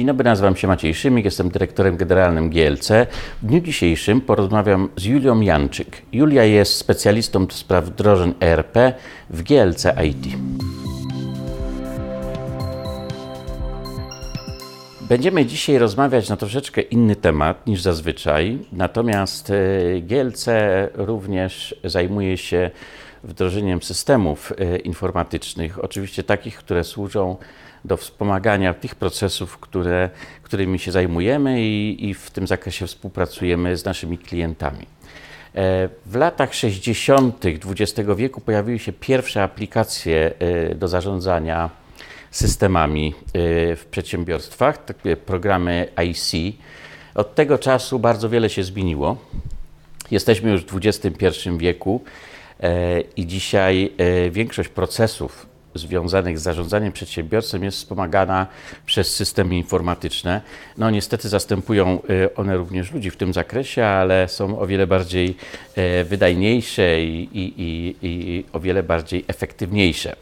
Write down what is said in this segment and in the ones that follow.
Dzień dobry, nazywam się Maciej Szymik, jestem dyrektorem generalnym GLC. W dniu dzisiejszym porozmawiam z Julią Janczyk. Julia jest specjalistą do spraw wdrożeń ERP w GLC IT. Będziemy dzisiaj rozmawiać na troszeczkę inny temat niż zazwyczaj, natomiast e, GLC również zajmuje się wdrożeniem systemów e, informatycznych, oczywiście takich, które służą do wspomagania tych procesów, które, którymi się zajmujemy i, i w tym zakresie współpracujemy z naszymi klientami. E, w latach 60. XX wieku pojawiły się pierwsze aplikacje do zarządzania systemami y, w przedsiębiorstwach, takie programy IC. Od tego czasu bardzo wiele się zmieniło. Jesteśmy już w XXI wieku e, i dzisiaj e, większość procesów związanych z zarządzaniem przedsiębiorstwem jest wspomagana przez systemy informatyczne. No niestety zastępują e, one również ludzi w tym zakresie, ale są o wiele bardziej wydajniejsze i, i, i, i o wiele bardziej efektywniejsze.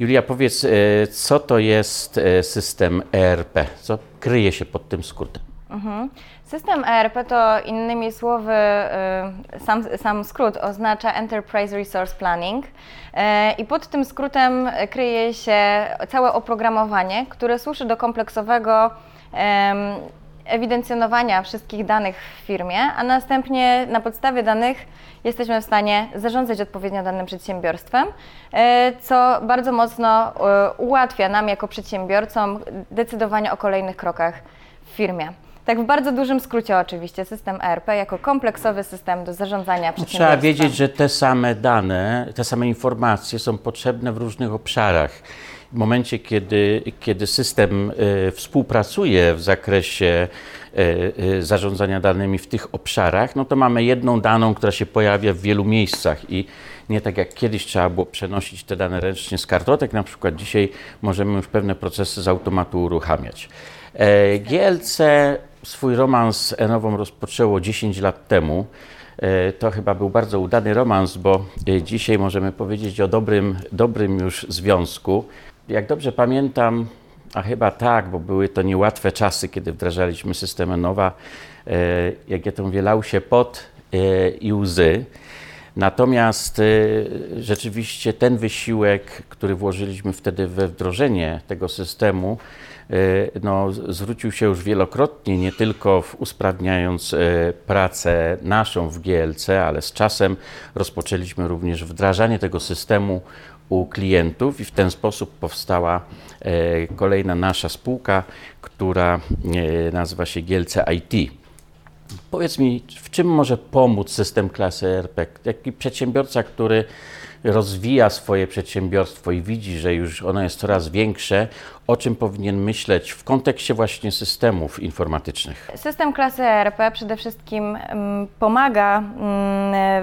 Julia, powiedz, e, co to jest system ERP? Co kryje się pod tym skrótem? Mhm. System ERP to innymi słowy, e, sam, sam skrót oznacza Enterprise Resource Planning i pod tym skrótem kryje się całe oprogramowanie, które służy do kompleksowego ewidencjonowania wszystkich danych w firmie, a następnie na podstawie danych jesteśmy w stanie zarządzać odpowiednio danym przedsiębiorstwem, e, co bardzo mocno ułatwia nam jako przedsiębiorcom decydowanie o kolejnych krokach w firmie. Tak w bardzo dużym skrócie oczywiście, system ERP jako kompleksowy system do zarządzania przedsiębiorstwem. Trzeba wiedzieć, że te same dane, te same informacje są potrzebne w różnych obszarach w momencie, kiedy, kiedy system y, współpracuje w zakresie y, y, zarządzania danymi w tych obszarach, no to mamy jedną daną, która się pojawia w wielu miejscach i nie tak jak kiedyś trzeba było przenosić te dane ręcznie z kartotek, na przykład dzisiaj możemy już pewne procesy z automatu uruchamiać. E, GLC swój romans z Enową rozpoczęło 10 lat temu. E, to chyba był bardzo udany romans, bo dzisiaj możemy powiedzieć o dobrym, dobrym już związku jak dobrze pamiętam, a chyba tak, bo były to niełatwe czasy, kiedy wdrażaliśmy system Nowa, e, jak ja to mówię, lał się pot e, i łzy. Natomiast e, rzeczywiście ten wysiłek, który włożyliśmy wtedy we wdrożenie tego systemu, no, zwrócił się już wielokrotnie, nie tylko usprawniając pracę naszą w GLC, ale z czasem rozpoczęliśmy również wdrażanie tego systemu u klientów i w ten sposób powstała e, kolejna nasza spółka, która e, nazywa się Gielce IT. Powiedz mi, w czym może pomóc system klasy ERP? Taki przedsiębiorca, który rozwija swoje przedsiębiorstwo i widzi, że już ono jest coraz większe, o czym powinien myśleć w kontekście właśnie systemów informatycznych? System klasy ERP przede wszystkim mm, pomaga mm,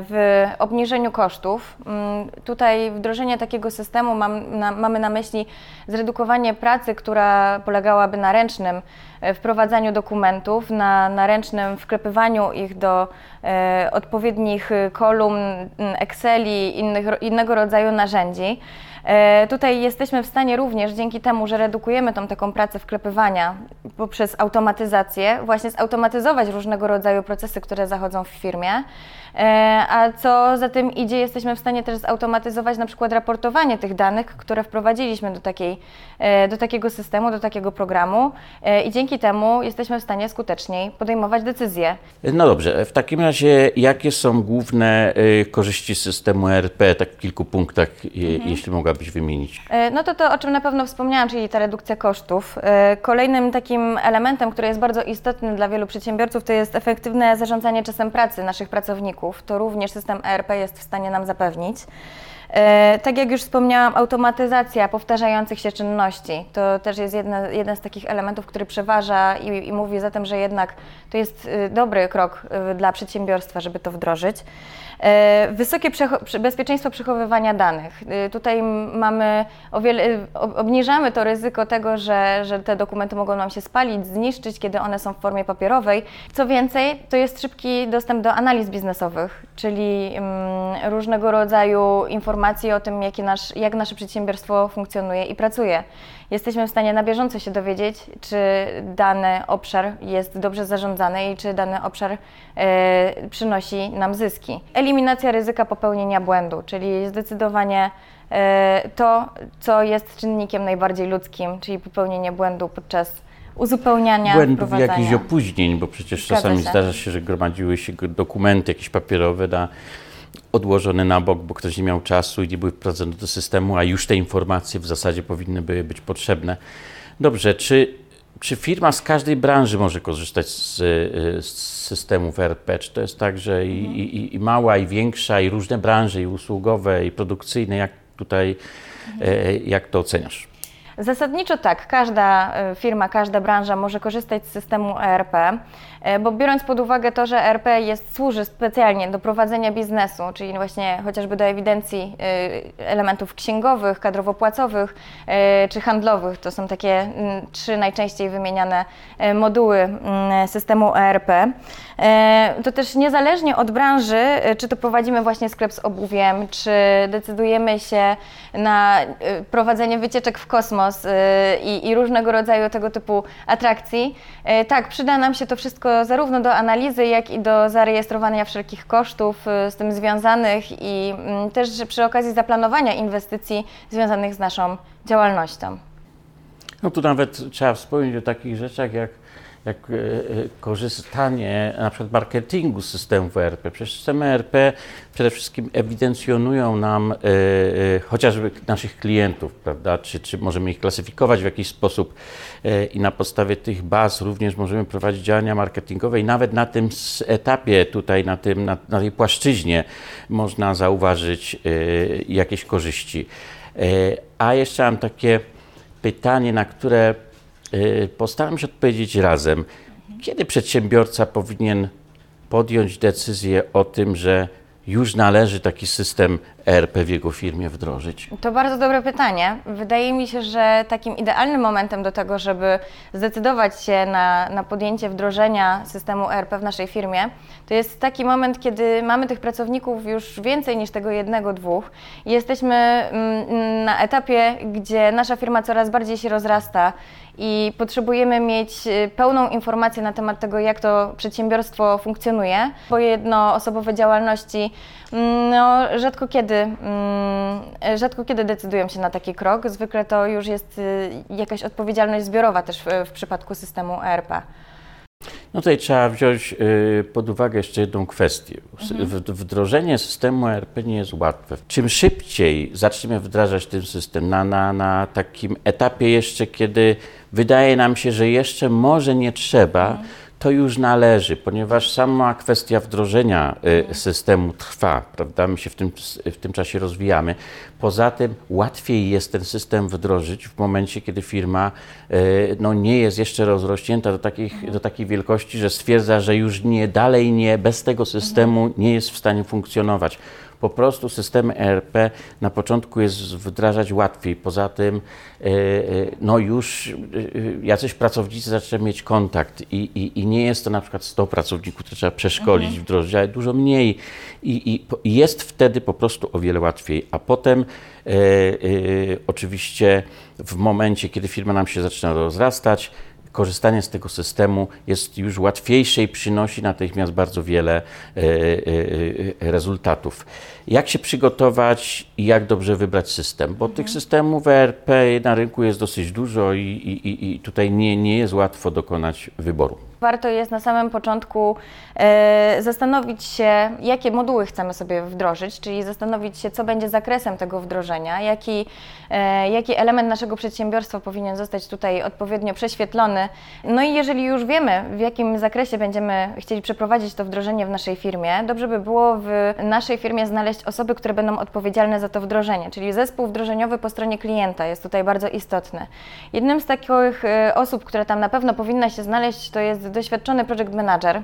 w obniżeniu kosztów. Mm, tutaj wdrożenie takiego systemu mam, na, mamy na myśli zredukowanie pracy, która polegałaby na ręcznym e, wprowadzaniu dokumentów, na, na ręcznym wklepywaniu ich do e, odpowiednich kolumn, Exceli, innych, innego rodzaju narzędzi. E, tutaj jesteśmy w stanie również dzięki temu, że redukujemy tą taką pracę wklepywania poprzez automatyzację, właśnie zautomatyzować różnego rodzaju procesy, które zachodzą w firmie. E, a co za tym idzie, jesteśmy w stanie też zautomatyzować na przykład raportowanie tych danych, które wprowadziliśmy do, takiej, e, do takiego systemu, do takiego programu i dzięki temu jesteśmy w stanie skuteczniej podejmować decyzje. No dobrze, w takim razie jakie są główne korzyści systemu ERP, tak w kilku punktach, mhm. jeśli mogłabyś wymienić? E, no to to, o czym na pewno wspomniałam, czyli ta redukcja kosztów. E, kolejnym takim elementem, który jest bardzo istotny dla wielu przedsiębiorców, to jest efektywne zarządzanie czasem pracy naszych pracowników. To również system ERP jest w stanie nam zapewnić. E, tak jak już wspomniałam, automatyzacja powtarzających się czynności to też jest jedna, jeden z takich elementów, który przeważa i, i mówi za tym, że jednak to jest y, dobry krok y, dla przedsiębiorstwa, żeby to wdrożyć. E, wysokie bezpieczeństwo przechowywania danych. Y, tutaj mamy o wiele, obniżamy to ryzyko tego, że, że te dokumenty mogą nam się spalić, zniszczyć, kiedy one są w formie papierowej. Co więcej, to jest szybki dostęp do analiz biznesowych, czyli mm, różnego rodzaju informacji, o tym, jaki nasz, jak nasze przedsiębiorstwo funkcjonuje i pracuje. Jesteśmy w stanie na bieżąco się dowiedzieć, czy dany obszar jest dobrze zarządzany i czy dany obszar e, przynosi nam zyski. Eliminacja ryzyka popełnienia błędu, czyli zdecydowanie e, to, co jest czynnikiem najbardziej ludzkim, czyli popełnienie błędu podczas uzupełniania, Błędów jakichś opóźnień, bo przecież Zgadza czasami się. zdarza się, że gromadziły się dokumenty jakieś papierowe na, odłożone na bok, bo ktoś nie miał czasu i nie były wprowadzone do systemu, a już te informacje w zasadzie powinny były być potrzebne. Dobrze, czy, czy firma z każdej branży może korzystać z, y, z systemów ERP? Czy to jest tak, że i, i, i mała, i większa, i różne branże, i usługowe, i produkcyjne, jak tutaj, e, jak to oceniasz? Zasadniczo tak, każda e, firma, każda branża może korzystać z systemu ERP, e, bo biorąc pod uwagę to, że ERP jest, służy specjalnie do prowadzenia biznesu, czyli właśnie chociażby do ewidencji e, elementów księgowych, kadrowo-płacowych czy handlowych, to są takie mm, trzy najczęściej wymieniane moduły mm, systemu ERP, to też niezależnie od branży, czy to prowadzimy właśnie sklep z obuwiem, czy decydujemy się na prowadzenie wycieczek w kosmos, i, i, różnego rodzaju tego typu atrakcji. Tak, przyda nam się to wszystko zarówno do analizy, jak i do zarejestrowania wszelkich kosztów z tym związanych i też przy okazji zaplanowania inwestycji związanych z naszą działalnością. No tu nawet trzeba wspomnieć o takich rzeczach jak jak e, e, korzystanie na przykład marketingu systemów ERP. Przecież systemy ERP przede wszystkim ewidencjonują nam e, chociażby naszych klientów, prawda? Czy, czy możemy ich klasyfikować w jakiś sposób i na podstawie tych baz również możemy prowadzić działania marketingowe i nawet na tym etapie tutaj, na, tym, na, na tej płaszczyźnie można zauważyć jakieś korzyści. A jeszcze mam takie pytanie, na które postaram się odpowiedzieć razem. Kiedy przedsiębiorca powinien podjąć decyzję o tym, że już należy taki system ERP w jego firmie wdrożyć? To bardzo dobre pytanie. Wydaje mi się, że takim idealnym momentem do tego, żeby zdecydować się na, na podjęcie wdrożenia systemu ERP w naszej firmie, to jest taki moment, kiedy mamy tych pracowników już więcej niż tego jednego, dwóch jesteśmy mm, na etapie, gdzie nasza firma coraz bardziej się rozrasta i potrzebujemy mieć y, pełną informację na temat tego, jak to przedsiębiorstwo funkcjonuje, bo jednoosobowe działalności no, rzadko kiedy, mm, rzadko kiedy decydują się na taki krok. Zwykle to już jest y, jakaś odpowiedzialność zbiorowa też w, w przypadku systemu ERP. No tutaj trzeba wziąć y, pod uwagę jeszcze jedną kwestię. Mhm. Wdrożenie systemu ERP nie jest łatwe. Czym szybciej zaczniemy wdrażać ten system na, na, na takim etapie jeszcze, kiedy wydaje nam się, że jeszcze może nie trzeba, mhm to już należy, ponieważ sama kwestia wdrożenia y, systemu trwa, prawda? My się w tym, w tym czasie rozwijamy. Poza tym łatwiej jest ten system wdrożyć w momencie, kiedy firma y, no, nie jest jeszcze rozrośnięta do, takich, do takiej wielkości, że stwierdza, że już nie dalej nie, bez tego systemu nie jest w stanie funkcjonować po prostu systemy ERP na początku jest wdrażać łatwiej. Poza tym e, e, no już e, jacyś pracownicy zaczynają mieć kontakt i, i, i nie jest to na przykład 100 pracowników, które trzeba przeszkolić, mhm. wdrożyć, ale dużo mniej i, i jest wtedy po prostu o wiele łatwiej. A potem oczywiście w momencie, kiedy firma nam się zaczyna rozrastać, korzystanie z tego systemu jest już łatwiejsze i przynosi natychmiast bardzo wiele e, e, e, rezultatów. Jak się przygotować i jak dobrze wybrać system? Bo tych systemów ERP na rynku jest dosyć dużo i, i, i tutaj nie, nie jest łatwo dokonać wyboru. Warto jest na samym początku e, zastanowić się, jakie moduły chcemy sobie wdrożyć, czyli zastanowić się, co będzie zakresem tego wdrożenia, jaki, e, jaki element naszego przedsiębiorstwa powinien zostać tutaj odpowiednio prześwietlony. No i jeżeli już wiemy, w jakim zakresie będziemy chcieli przeprowadzić to wdrożenie w naszej firmie, dobrze by było w naszej firmie znaleźć osoby, które będą odpowiedzialne za to wdrożenie, czyli zespół wdrożeniowy po stronie klienta jest tutaj bardzo istotny. Jednym z takich e, osób, które tam na pewno powinna się znaleźć, to jest doświadczony project manager,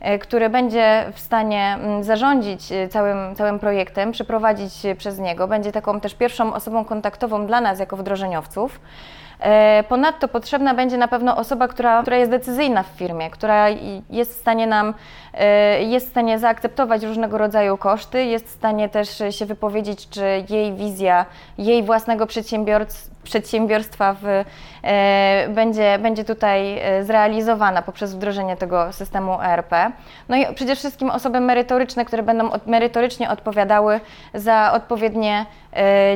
e, który będzie w stanie mm, zarządzić e, całym, całym projektem, przeprowadzić przez niego. Będzie taką też pierwszą osobą kontaktową dla nas jako wdrożeniowców. E, ponadto potrzebna będzie na pewno osoba, która, która jest decyzyjna w firmie, która jest w stanie nam, e, jest w stanie zaakceptować różnego rodzaju koszty, jest w stanie też się wypowiedzieć, czy jej wizja jej własnego przedsiębiorstwa w, e, będzie, będzie tutaj zrealizowana poprzez wdrożenie tego systemu ERP. No i przede wszystkim osoby merytoryczne, które będą merytorycznie odpowiadały za odpowiednie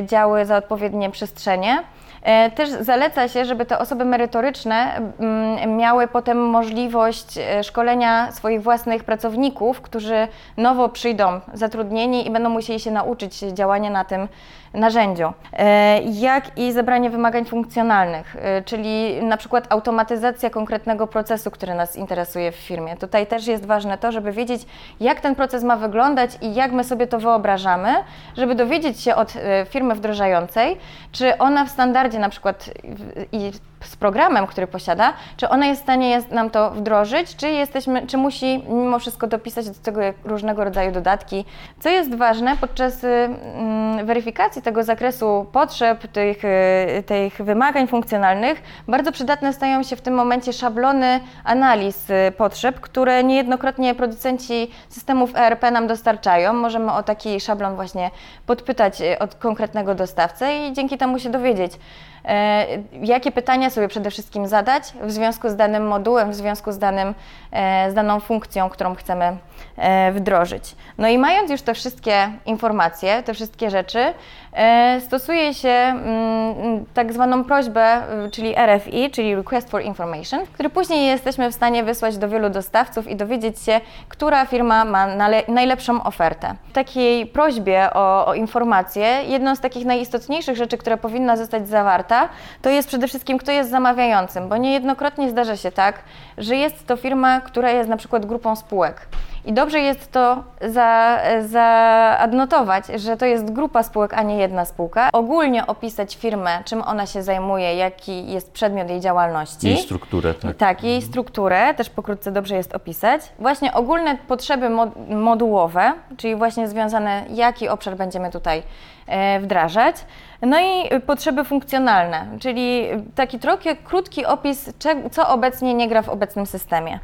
działy, za odpowiednie przestrzenie. E, też zaleca się, żeby te osoby merytoryczne mm, miały potem możliwość e, szkolenia swoich własnych pracowników, którzy nowo przyjdą zatrudnieni i będą musieli się nauczyć działania na tym narzędziu, e, jak i zebranie wymagań funkcjonalnych, czyli na przykład automatyzacja konkretnego procesu, który nas interesuje w firmie. Tutaj też jest ważne to, żeby wiedzieć, jak ten proces ma wyglądać i jak my sobie to wyobrażamy, żeby dowiedzieć się od firmy wdrażającej, czy ona w standardzie na przykład i z programem, który posiada, czy ona jest w stanie jest nam to wdrożyć, czy, jesteśmy, czy musi mimo wszystko dopisać do tego różnego rodzaju dodatki. Co jest ważne, podczas mm, weryfikacji tego zakresu potrzeb, tych, y, tych wymagań funkcjonalnych, bardzo przydatne stają się w tym momencie szablony analiz y, potrzeb, które niejednokrotnie producenci systemów ERP nam dostarczają. Możemy o taki szablon właśnie podpytać y, od konkretnego dostawcę i dzięki temu się dowiedzieć, jakie pytania sobie przede wszystkim zadać w związku z danym modułem, w związku z, danym, e, z daną funkcją, którą chcemy e, wdrożyć. No i mając już te wszystkie informacje, te wszystkie rzeczy, stosuje się mm, tak zwaną prośbę, czyli RFI, czyli Request for Information, który później jesteśmy w stanie wysłać do wielu dostawców i dowiedzieć się, która firma ma najlepszą ofertę. W takiej prośbie o, o informację, jedną z takich najistotniejszych rzeczy, która powinna zostać zawarta, to jest przede wszystkim, kto jest zamawiającym, bo niejednokrotnie zdarza się tak, że jest to firma, która jest na przykład grupą spółek. I dobrze jest to za, zaadnotować, że to jest grupa spółek, a nie jedna spółka. Ogólnie opisać firmę, czym ona się zajmuje, jaki jest przedmiot jej działalności. Jej strukturę, tak. Tak, jej strukturę też pokrótce dobrze jest opisać. Właśnie ogólne potrzeby modułowe, czyli właśnie związane, jaki obszar będziemy tutaj e, wdrażać. No i potrzeby funkcjonalne, czyli taki trochę krótki opis, co obecnie nie gra w obecnym systemie.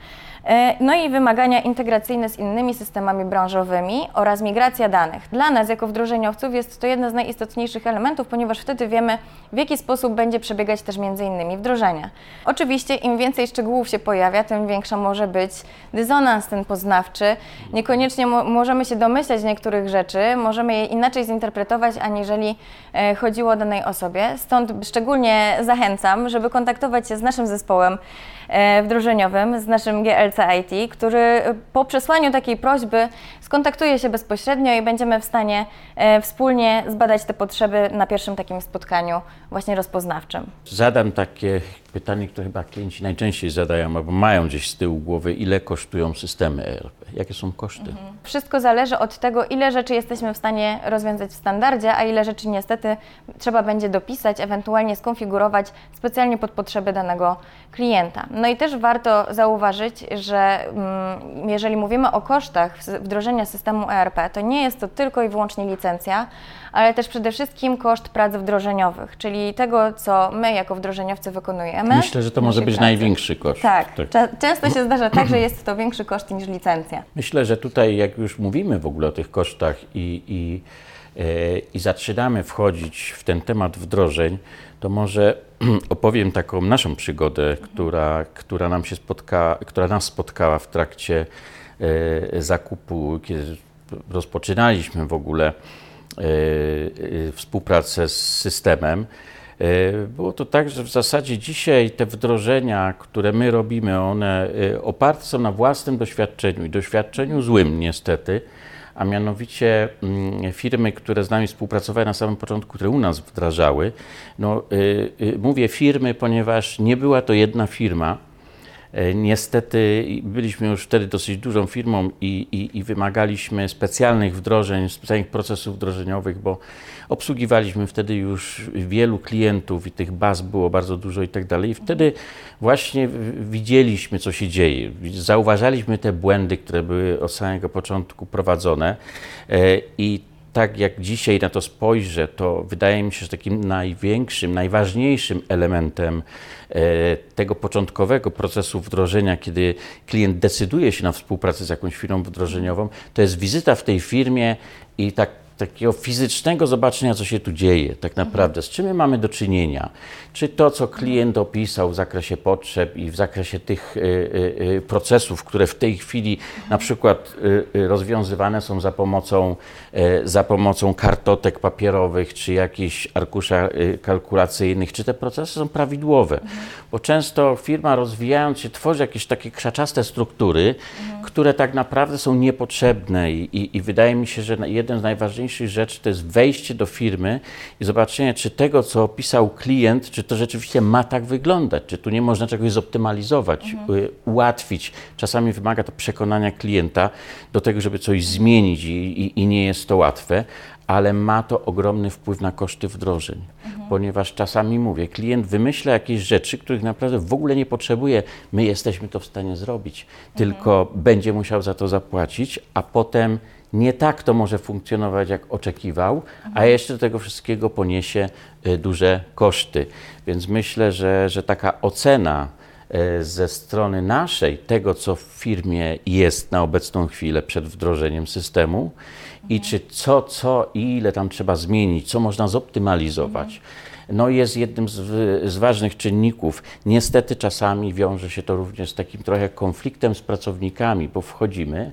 E, no i wymagania integracyjne z innymi systemami branżowymi oraz migracja danych. Dla nas, jako wdrożeniowców, jest to jeden z najistotniejszych elementów, ponieważ wtedy wiemy, w jaki sposób będzie przebiegać też między innymi wdrożenie. Oczywiście, im więcej szczegółów się pojawia, tym większa może być dysonans ten poznawczy. Niekoniecznie mo możemy się domyślać niektórych rzeczy, możemy je inaczej zinterpretować, aniżeli e, chodziło o danej osobie. Stąd szczególnie zachęcam, żeby kontaktować się z naszym zespołem E, wdrożeniowym z naszym GLC IT, który po przesłaniu takiej prośby skontaktuje się bezpośrednio i będziemy w stanie e, wspólnie zbadać te potrzeby na pierwszym takim spotkaniu właśnie rozpoznawczym. Zadam takie pytanie, które chyba klienci najczęściej zadają albo mają gdzieś z tyłu głowy, ile kosztują systemy ERP? Jakie są koszty? Mhm. Wszystko zależy od tego, ile rzeczy jesteśmy w stanie rozwiązać w standardzie, a ile rzeczy niestety trzeba będzie dopisać, ewentualnie skonfigurować specjalnie pod potrzeby danego klienta. No i też warto zauważyć, że mm, jeżeli mówimy o kosztach wdrożenia systemu ERP, to nie jest to tylko i wyłącznie licencja, ale też przede wszystkim koszt prac wdrożeniowych, czyli tego, co my jako wdrożeniowcy wykonujemy. Myślę, że to może być pracy. największy koszt. Tak, tak. często się zdarza tak, że jest to większy koszt niż licencja. Myślę, że tutaj jak już mówimy w ogóle o tych kosztach i, i, e, i zaczynamy wchodzić w ten temat wdrożeń, to może opowiem taką naszą przygodę, która, która, nam się spotka, która nas spotkała w trakcie e, zakupu, kiedy rozpoczynaliśmy w ogóle współpracę z systemem. Było to tak, że w zasadzie dzisiaj te wdrożenia, które my robimy, one oparte są na własnym doświadczeniu i doświadczeniu złym niestety a mianowicie mm, firmy, które z nami współpracowały na samym początku, które u nas wdrażały. No, mówię firmy, ponieważ nie była to jedna firma. E, niestety byliśmy już wtedy dosyć dużą firmą i, i, i, wymagaliśmy specjalnych wdrożeń, specjalnych procesów wdrożeniowych, bo obsługiwaliśmy wtedy już wielu klientów i tych baz było bardzo dużo i tak dalej. I wtedy właśnie widzieliśmy, co się dzieje. Zauważaliśmy te błędy, które były od samego początku prowadzone e, i tak jak dzisiaj na to spojrzę, to wydaje mi się, że takim największym, najważniejszym elementem e, tego początkowego procesu wdrożenia, kiedy klient decyduje się na współpracę z jakąś firmą wdrożeniową, to jest wizyta w tej firmie i tak takiego fizycznego zobaczenia, co się tu dzieje tak naprawdę, z czym my mamy do czynienia. Czy to, co klient opisał w zakresie potrzeb i w zakresie tych y, y, y, procesów, które w tej chwili na przykład rozwiązywane są za pomocą, za pomocą kartotek papierowych, czy jakichś arkusza kalkulacyjnych, czy te procesy są prawidłowe. Bo często firma rozwijając się tworzy jakieś takie krzaczaste struktury, które tak naprawdę są niepotrzebne i, i, i wydaje mi się, że jeden z najważniejszych najważniejszych rzeczy to jest wejście do firmy i zobaczenie, czy tego, co opisał klient, czy to rzeczywiście ma tak wyglądać, czy tu nie można czegoś zoptymalizować, mhm. Y, ułatwić. Czasami wymaga to przekonania klienta do tego, żeby coś zmienić i, i, i nie jest to łatwe, ale ma to ogromny wpływ na koszty wdrożeń, mhm. ponieważ czasami mówię, klient wymyśla jakieś rzeczy, których naprawdę w ogóle nie potrzebuje. My jesteśmy to w stanie zrobić, mhm. tylko będzie musiał za to zapłacić, a potem nie tak to może funkcjonować, jak oczekiwał, a mhm. jeszcze do tego wszystkiego poniesie y, duże koszty. Więc myślę, że, że taka ocena y, ze strony naszej, tego co w firmie jest na obecną chwilę przed wdrożeniem systemu i mhm. czy co, co i ile tam trzeba zmienić, co można zoptymalizować. Mhm. no jest jednym z, z, ważnych czynników. Niestety czasami wiąże się to również z takim trochę konfliktem z pracownikami, bo wchodzimy,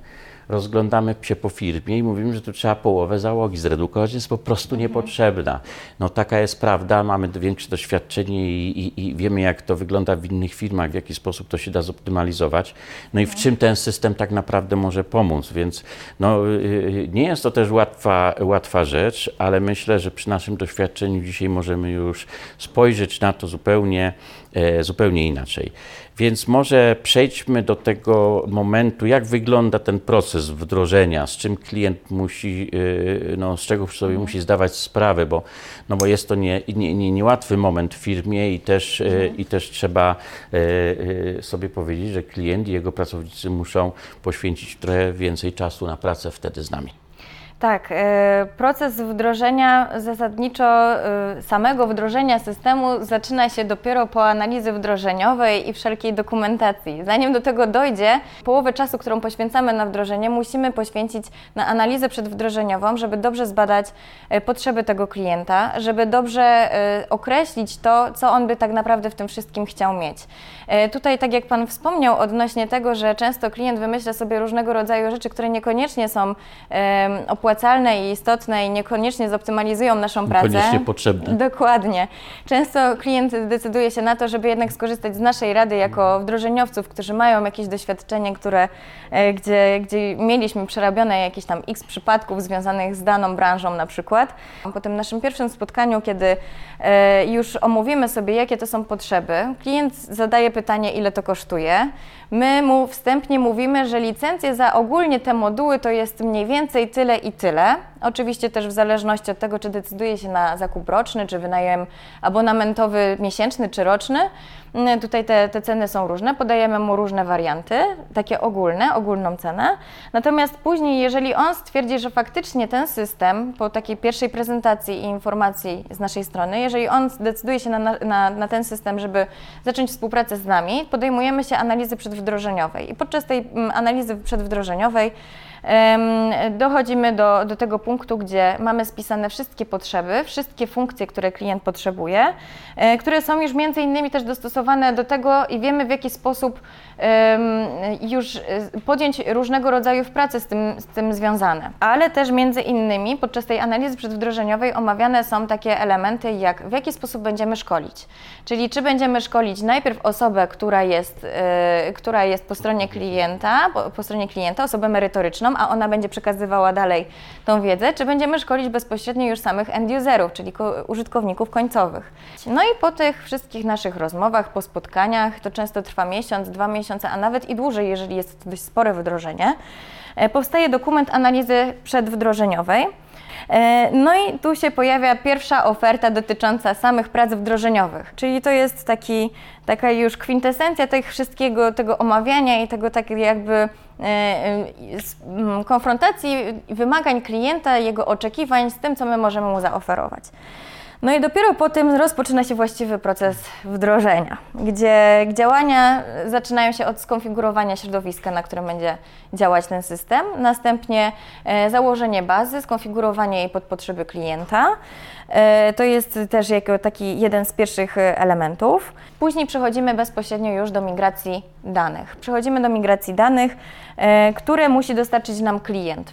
rozglądamy się po firmie i mówimy, że tu trzeba połowę załogi zredukować, jest po prostu mhm. niepotrzebna. No taka jest prawda, mamy większe doświadczenie i, i, i, wiemy, jak to wygląda w innych firmach, w jaki sposób to się da zoptymalizować, no i w czym ten system tak naprawdę może pomóc, więc no, y, y, nie jest to też łatwa, łatwa rzecz, ale myślę, że przy naszym doświadczeniu dzisiaj możemy już spojrzeć na to zupełnie, e, zupełnie inaczej. Więc może przejdźmy do tego momentu, jak wygląda ten proces wdrożenia, z czym klient musi, y, no, z czego sobie musi zdawać sprawę, bo, no, bo jest to nie, nie, nie, niełatwy moment w firmie i też, y, mhm. i też trzeba y, sobie powiedzieć, że klient i jego pracownicy muszą poświęcić trochę więcej czasu na pracę wtedy z nami. Tak, e, proces wdrożenia zasadniczo e, samego wdrożenia systemu zaczyna się dopiero po analizy wdrożeniowej i wszelkiej dokumentacji. Zanim do tego dojdzie, połowę czasu, którą poświęcamy na wdrożenie, musimy poświęcić na analizę przedwdrożeniową, żeby dobrze zbadać e, potrzeby tego klienta, żeby dobrze określić to, co on by tak naprawdę w tym wszystkim chciał mieć. Tutaj, tak jak Pan wspomniał odnośnie tego, że często klient wymyśla sobie różnego rodzaju rzeczy, które niekoniecznie są opłacalne, opłacalne i istotne i niekoniecznie zoptymalizują naszą pracę. Niekoniecznie potrzebne. Dokładnie. Często klient decyduje się na to, żeby jednak skorzystać z naszej rady jako wdrożeniowców, którzy mają jakieś doświadczenie, które, e, gdzie, gdzie mieliśmy przerabione jakieś tam x przypadków związanych z daną branżą na przykład. Po tym naszym pierwszym spotkaniu, kiedy e, już omówimy sobie, jakie to są potrzeby, klient zadaje pytanie, ile to kosztuje. My mu wstępnie mówimy, że licencje za ogólnie te moduły to jest mniej więcej tyle i tyle. Oczywiście też w zależności od tego, czy decyduje się na zakup roczny, czy wynajem abonamentowy miesięczny, czy roczny. Mm, tutaj te, te ceny są różne, podajemy mu różne warianty, takie ogólne, ogólną cenę. Natomiast później, jeżeli on stwierdzi, że faktycznie ten system, po takiej pierwszej prezentacji i informacji z naszej strony, jeżeli on decyduje się na, na, na ten system, żeby zacząć współpracę z nami, podejmujemy się analizy przedwdrożeniowej. I podczas tej mm, analizy przedwdrożeniowej dochodzimy do, do tego punktu, gdzie mamy spisane wszystkie potrzeby, wszystkie funkcje, które klient potrzebuje, e, które są już między innymi też dostosowane do tego i wiemy w jaki sposób już e, podjąć różnego rodzaju prace z tym, z tym związane. Ale też między innymi podczas tej analizy przedwdrożeniowej omawiane są takie elementy, jak w jaki sposób będziemy szkolić. Czyli czy będziemy szkolić najpierw osobę, która jest, e, która jest po stronie klienta, po, po stronie klienta, osobę merytoryczną, a ona będzie przekazywała dalej tą wiedzę, czy będziemy szkolić bezpośrednio już samych end-userów, czyli użytkowników końcowych. No i po tych wszystkich naszych rozmowach, po spotkaniach. To często trwa miesiąc, dwa miesiące, a nawet i dłużej, jeżeli jest dość spore wdrożenie. E, powstaje dokument analizy przedwdrożeniowej. E, no i tu się pojawia pierwsza oferta dotycząca samych prac wdrożeniowych, czyli to jest taki, taka już kwintesencja tego wszystkiego, tego omawiania i tego takiej jakby e, konfrontacji wymagań klienta, jego oczekiwań z tym, co my możemy mu zaoferować. No i dopiero po tym rozpoczyna się właściwy proces wdrożenia, gdzie działania zaczynają się od skonfigurowania środowiska, na którym będzie działać ten system, następnie e, założenie bazy, skonfigurowanie jej pod potrzeby klienta. E, to jest też jako taki jeden z pierwszych e, elementów. Później przechodzimy bezpośrednio już do migracji danych. Przechodzimy do migracji danych, które musi dostarczyć nam klient.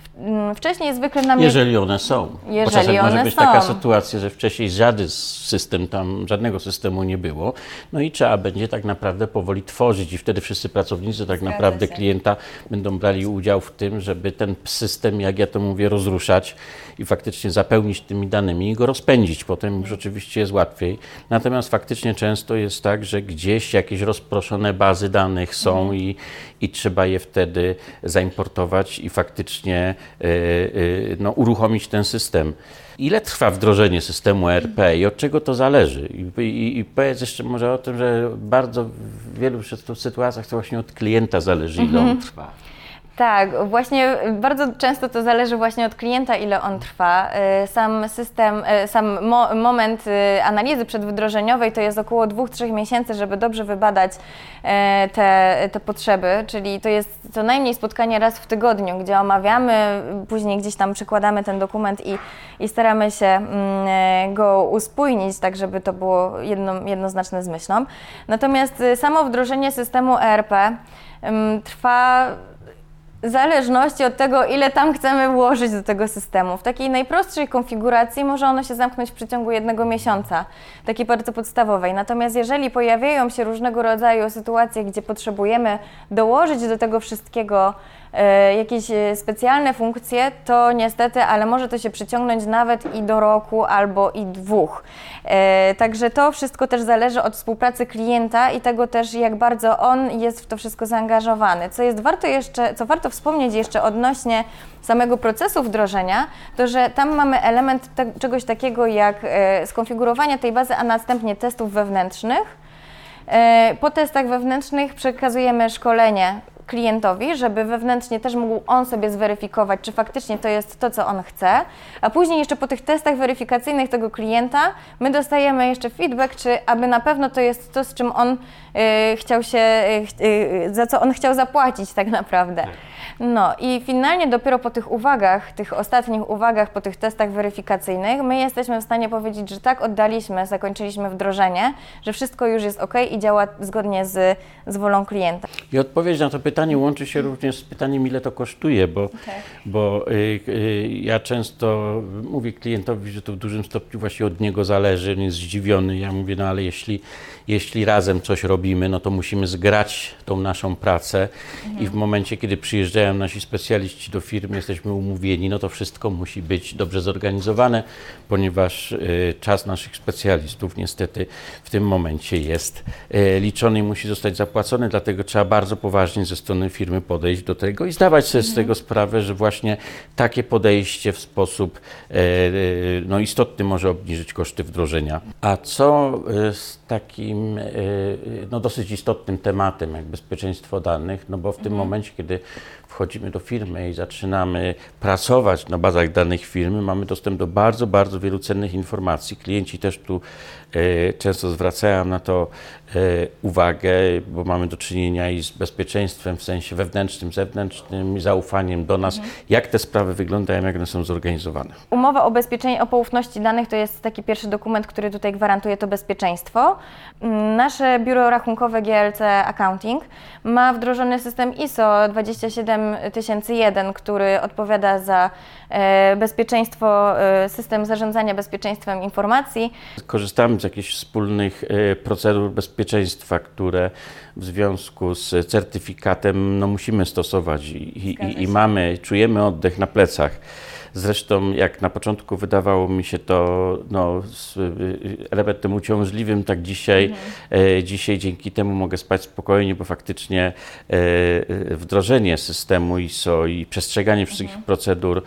Wcześniej zwykle nam. Jeżeli one są. Jeżeli Bo czasem one może być są. taka sytuacja, że wcześniej żaden system tam, żadnego systemu nie było, no i trzeba będzie tak naprawdę powoli tworzyć i wtedy wszyscy pracownicy tak Zgadza naprawdę się. klienta będą brali udział w tym, żeby ten system, jak ja to mówię, rozruszać i faktycznie zapełnić tymi danymi i go rozpędzić. Potem już oczywiście jest łatwiej. Natomiast faktycznie często jest tak, że gdzieś jakieś rozproszone bazy danych są mhm. i, i trzeba je wtedy zaimportować i faktycznie yy, yy, no, uruchomić ten system. Ile trwa wdrożenie systemu ERP i od czego to zależy? I, i, I, powiedz jeszcze może o tym, że bardzo w wielu sytuacjach to właśnie od klienta zależy, ile mhm. on trwa. Tak, właśnie bardzo często to zależy właśnie od klienta, ile on trwa. Y, sam system, y, sam mo moment y, analizy przedwdrożeniowej to jest około 2-3 miesięcy, żeby dobrze wybadać te, te potrzeby, czyli to jest co najmniej spotkanie raz w tygodniu, gdzie omawiamy, później gdzieś tam przykładamy ten dokument i, i staramy się mm, go uspójnić, tak żeby to było jedno, jednoznaczne z myślą. Natomiast samo wdrożenie systemu ERP trwa w zależności od tego, ile tam chcemy włożyć do tego systemu. W takiej najprostszej konfiguracji może ono się zamknąć w przeciągu jednego miesiąca, takiej bardzo podstawowej. Natomiast jeżeli pojawiają się różnego rodzaju sytuacje, gdzie potrzebujemy dołożyć do tego wszystkiego jakieś e, specjalne funkcje, to niestety, ale może to się przyciągnąć nawet i do roku albo i dwóch. E, także to wszystko też zależy od współpracy klienta i tego też, jak bardzo on jest w to wszystko zaangażowany. Co jest warto jeszcze, co warto wspomnieć jeszcze odnośnie samego procesu wdrożenia, to że tam mamy element te, czegoś takiego jak skonfigurowanie tej bazy, a następnie testów wewnętrznych. Po testach wewnętrznych przekazujemy szkolenie klientowi, żeby wewnętrznie też mógł on sobie zweryfikować, czy faktycznie to jest to, co on chce, a później jeszcze po tych testach weryfikacyjnych tego klienta my dostajemy jeszcze feedback, czy aby na pewno to jest to, z czym on y, chciał się, y, y, za co on chciał zapłacić tak naprawdę. No i finalnie dopiero po tych uwagach, tych ostatnich uwagach, po tych testach weryfikacyjnych, my jesteśmy w stanie powiedzieć, że tak oddaliśmy, zakończyliśmy wdrożenie, że wszystko już jest ok i działa zgodnie z, z wolą klienta. I odpowiedź na to pytanie łączy się również z pytaniem, ile to kosztuje, bo, tak. bo y, y, ja często mówię klientowi, że to w dużym stopniu właśnie od niego zależy, on jest zdziwiony. Ja mówię, no ale jeśli, jeśli razem coś robimy, no to musimy zgrać tą naszą pracę mhm. i w momencie, kiedy przyjeżdżają nasi specjaliści do firmy, jesteśmy umówieni, no to wszystko musi być dobrze zorganizowane, ponieważ y, czas naszych specjalistów niestety w tym momencie jest y, liczony i musi zostać zapłacony, dlatego trzeba bardzo poważnie ze strony firmy podejść do tego i zdawać sobie z tego sprawę, że właśnie takie podejście w sposób y, no, istotny może obniżyć koszty wdrożenia. A co z takim no, dosyć istotnym tematem, jak bezpieczeństwo danych, no bo w tym mhm. momencie, kiedy wchodzimy do firmy i zaczynamy pracować na bazach danych firmy, mamy dostęp do bardzo, bardzo wielu cennych informacji. Klienci też tu często zwracają na to e, uwagę, bo mamy do czynienia i z bezpieczeństwem w sensie wewnętrznym, zewnętrznym, i zaufaniem do nas. Mhm. Jak te sprawy wyglądają, jak one są zorganizowane? Umowa o bezpieczeństwie, o poufności danych to jest taki pierwszy dokument, który tutaj gwarantuje to bezpieczeństwo. Nasze biuro rachunkowe GLC Accounting ma wdrożony system ISO 27 7001, który odpowiada za e, bezpieczeństwo, e, system zarządzania bezpieczeństwem informacji. Korzystamy z jakichś wspólnych e, procedur bezpieczeństwa, które w związku z certyfikatem no, musimy stosować i, i, i mamy, czujemy oddech na plecach. Zresztą jak na początku wydawało mi się to no, elementem uciążliwym, tak dzisiaj, mhm. dzisiaj dzięki temu mogę spać spokojnie, bo faktycznie wdrożenie systemu ISO i przestrzeganie wszystkich mhm. procedur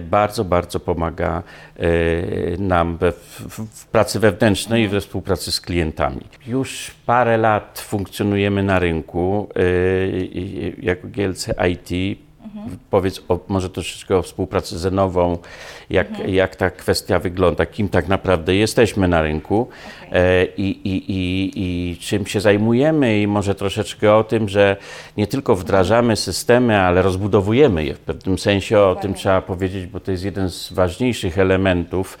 bardzo, bardzo pomaga nam we, w, w pracy wewnętrznej mhm. i we współpracy z klientami. Już parę lat funkcjonujemy na rynku jako GLC IT Mhm. Powiedz o, może troszeczkę o współpracy z Enową, jak, mhm. jak ta kwestia wygląda, kim tak naprawdę jesteśmy na rynku okay. e, i, i, i, i czym się zajmujemy i może troszeczkę o tym, że nie tylko wdrażamy systemy, ale rozbudowujemy je. W pewnym sensie o tym trzeba powiedzieć, bo to jest jeden z ważniejszych elementów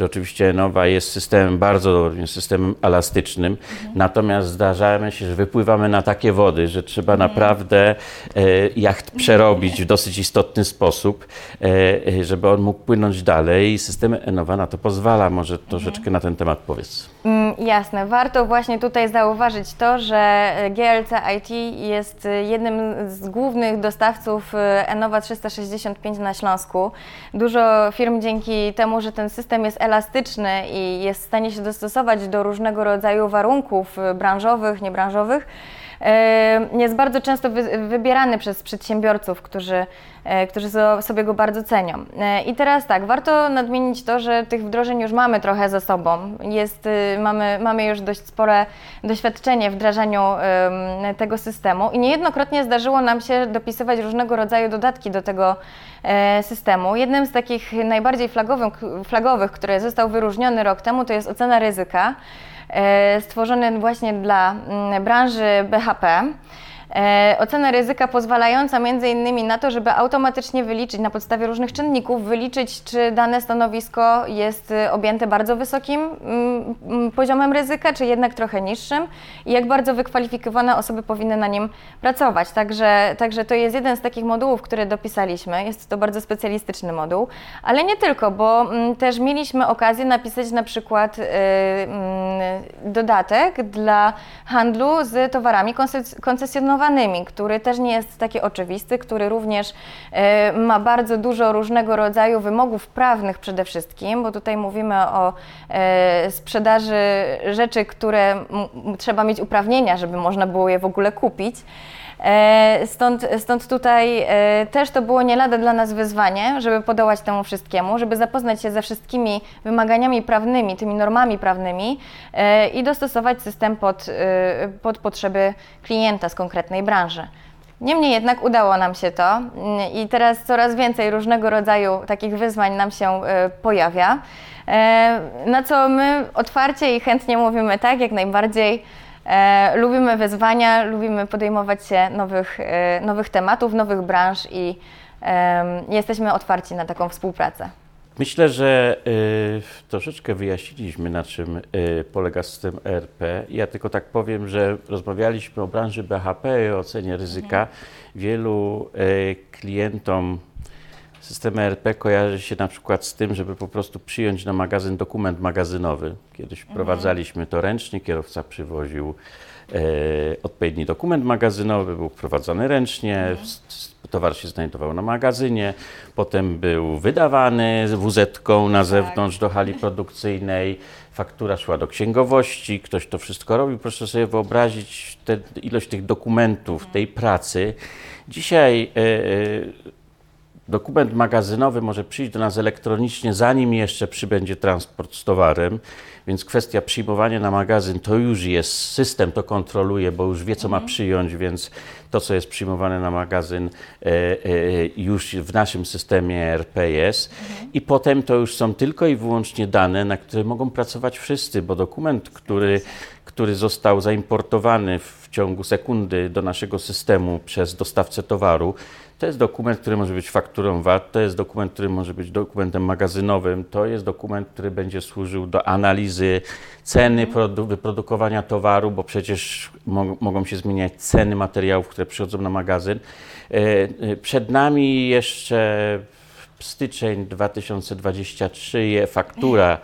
że oczywiście Nowa jest systemem bardzo systemem elastycznym, mhm. natomiast zdarzamy się, że wypływamy na takie wody, że trzeba mhm. naprawdę e, jacht przerobić w dosyć istotny sposób, e, e żeby on mógł płynąć dalej i system Enowa na to pozwala. Może troszeczkę mhm. na ten temat powiedz. Mm, jasne. Warto właśnie tutaj zauważyć to, że GLC IT jest jednym z głównych dostawców e, Enowa 365 na Śląsku. Dużo firm dzięki temu, że ten system jest elastyczny i jest w stanie się dostosować do różnego rodzaju warunków y, branżowych, niebranżowych, jest bardzo często wybierany przez przedsiębiorców, którzy, y, którzy sobie go bardzo cenią. I teraz tak, warto nadmienić to, że tych wdrożeń już mamy trochę za sobą. Jest, mamy, mamy już dość spore doświadczenie w wdrażaniu tego systemu i niejednokrotnie zdarzyło nam się dopisywać różnego rodzaju dodatki do tego E, systemu. Jednym z takich najbardziej flagowych, flagowych, który został wyróżniony rok temu, to jest ocena ryzyka, e, stworzony właśnie dla mm, branży BHP. E, ocena ryzyka pozwalająca między innymi na to, żeby automatycznie wyliczyć na podstawie różnych czynników, wyliczyć, czy dane stanowisko jest y, objęte bardzo wysokim mm, mm, poziomem ryzyka, czy jednak trochę niższym i jak bardzo wykwalifikowane osoby powinny na nim pracować. Także, także to jest jeden z takich modułów, które dopisaliśmy. Jest to bardzo specjalistyczny moduł, ale nie tylko, bo mm, też mieliśmy okazję napisać na przykład y, dodatek dla handlu z towarami koncesjonowanymi który też nie jest taki oczywisty, który również e, ma bardzo dużo różnego rodzaju wymogów prawnych przede wszystkim, bo tutaj mówimy o e, sprzedaży rzeczy, które trzeba mieć uprawnienia, żeby można było je w ogóle kupić. E, stąd, stąd tutaj też to było nie lada dla nas wyzwanie, żeby podołać temu wszystkiemu, żeby zapoznać się ze wszystkimi wymaganiami prawnymi, tymi normami prawnymi i dostosować system pod, pod potrzeby klienta z konkretnej branży. Niemniej jednak udało nam się to mm, i teraz coraz więcej różnego rodzaju takich wyzwań nam się pojawia, na co my otwarcie i chętnie mówimy tak, jak najbardziej. E, lubimy wyzwania, lubimy podejmować się nowych, e, nowych tematów, nowych branż i e, jesteśmy otwarci na taką współpracę. Myślę, że y, troszeczkę wyjaśniliśmy, na czym y, polega system ERP. Ja tylko tak powiem, że rozmawialiśmy o branży BHP i o ocenie ryzyka. Mhm. Wielu y, klientom System ERP kojarzy się na przykład z tym, żeby po prostu przyjąć na magazyn dokument magazynowy. Kiedyś mhm. wprowadzaliśmy to ręcznie, kierowca przywoził e, odpowiedni dokument magazynowy, był wprowadzany ręcznie, mhm. towar się znajdował na magazynie, potem był wydawany WZ-ką na tak. zewnątrz do hali produkcyjnej, faktura szła do księgowości, ktoś to wszystko robił. Proszę sobie wyobrazić tę ilość tych dokumentów, tej pracy. Dzisiaj e, e, Dokument magazynowy może przyjść do nas elektronicznie, zanim jeszcze przybędzie transport z towarem, więc kwestia przyjmowania na magazyn to już jest, system to kontroluje, bo już wie, co mhm. ma przyjąć, więc to, co jest przyjmowane na magazyn, e, e, już w naszym systemie jest. Mhm. I potem to już są tylko i wyłącznie dane, na które mogą pracować wszyscy, bo dokument, który, który został zaimportowany w ciągu sekundy do naszego systemu przez dostawcę towaru, to jest dokument, który może być fakturą VAT, to jest dokument, który może być dokumentem magazynowym, to jest dokument, który będzie służył do analizy ceny produ wyprodukowania towaru, bo przecież mo mogą się zmieniać ceny materiałów, które przychodzą na magazyn. E, e, przed nami jeszcze styczeń 2023 faktura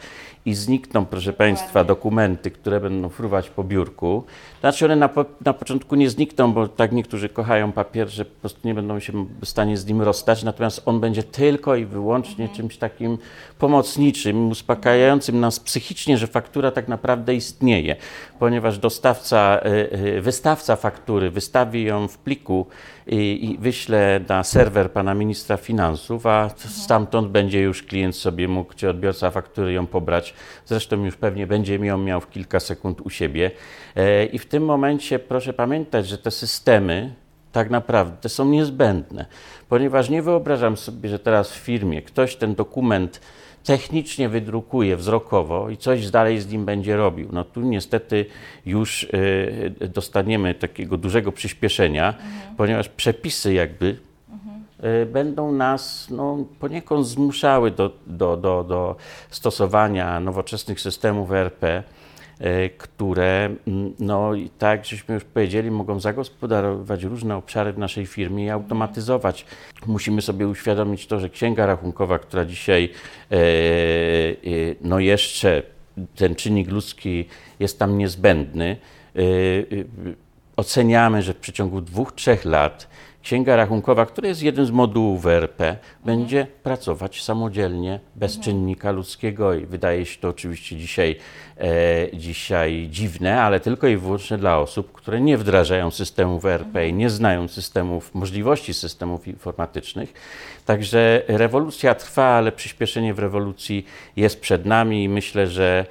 i znikną, proszę Państwa, dokumenty, które będą fruwać po biurku. Znaczy one na, po, na początku nie znikną, bo tak niektórzy kochają papier, że po prostu nie będą się w stanie z nim rozstać, natomiast on będzie tylko i wyłącznie mhm. czymś takim pomocniczym, uspokajającym nas psychicznie, że faktura tak naprawdę istnieje, ponieważ dostawca, y, y, wystawca faktury wystawi ją w pliku i, i wyśle na serwer pana ministra finansów, a stamtąd będzie już klient sobie mógł, czy odbiorca faktury ją pobrać. Zresztą już pewnie będzie ją miał w kilka sekund u siebie. E, I w tym momencie proszę pamiętać, że te systemy tak naprawdę są niezbędne, ponieważ nie wyobrażam sobie, że teraz w firmie ktoś ten dokument technicznie wydrukuje wzrokowo i coś dalej z nim będzie robił. No tu niestety już y, dostaniemy takiego dużego przyspieszenia, mhm. ponieważ przepisy jakby mhm. będą nas no, poniekąd zmuszały do, do, do, do stosowania nowoczesnych systemów ERP. E, które, mm, no i tak żeśmy już powiedzieli, mogą zagospodarować różne obszary w naszej firmie i automatyzować. Musimy sobie uświadomić to, że księga rachunkowa, która dzisiaj, e, e, no jeszcze ten czynnik ludzki jest tam niezbędny, oceniamy, że w przeciągu dwóch, trzech lat Księga rachunkowa, która jest jednym z modułów mhm. będzie pracować samodzielnie, bez mhm. czynnika ludzkiego i wydaje się to oczywiście dzisiaj, e, dzisiaj dziwne, ale tylko i wyłącznie dla osób, które nie wdrażają systemów ERP i nie znają systemów, możliwości systemów informatycznych. Także rewolucja trwa, ale przyspieszenie w rewolucji jest przed nami i myślę, że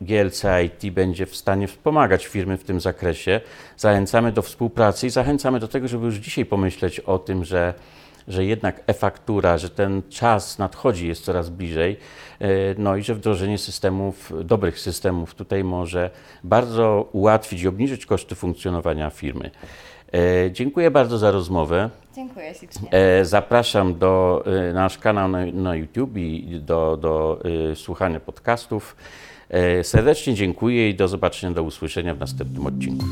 GLC IT będzie w stanie wspomagać firmy w tym zakresie. Zachęcamy do współpracy i zachęcamy do tego, żeby już dzisiaj pomyśleć o tym, że że jednak e-faktura, że ten czas nadchodzi, jest coraz bliżej, e, no i że wdrożenie systemów, dobrych systemów tutaj może bardzo ułatwić i obniżyć koszty funkcjonowania firmy. E, dziękuję bardzo za rozmowę. Dziękuję ślicznie. E, zapraszam do e, nasz kanał na, na YouTube i do, do słuchania podcastów. Serdecznie dziękuję i do zobaczenia, do usłyszenia w następnym odcinku.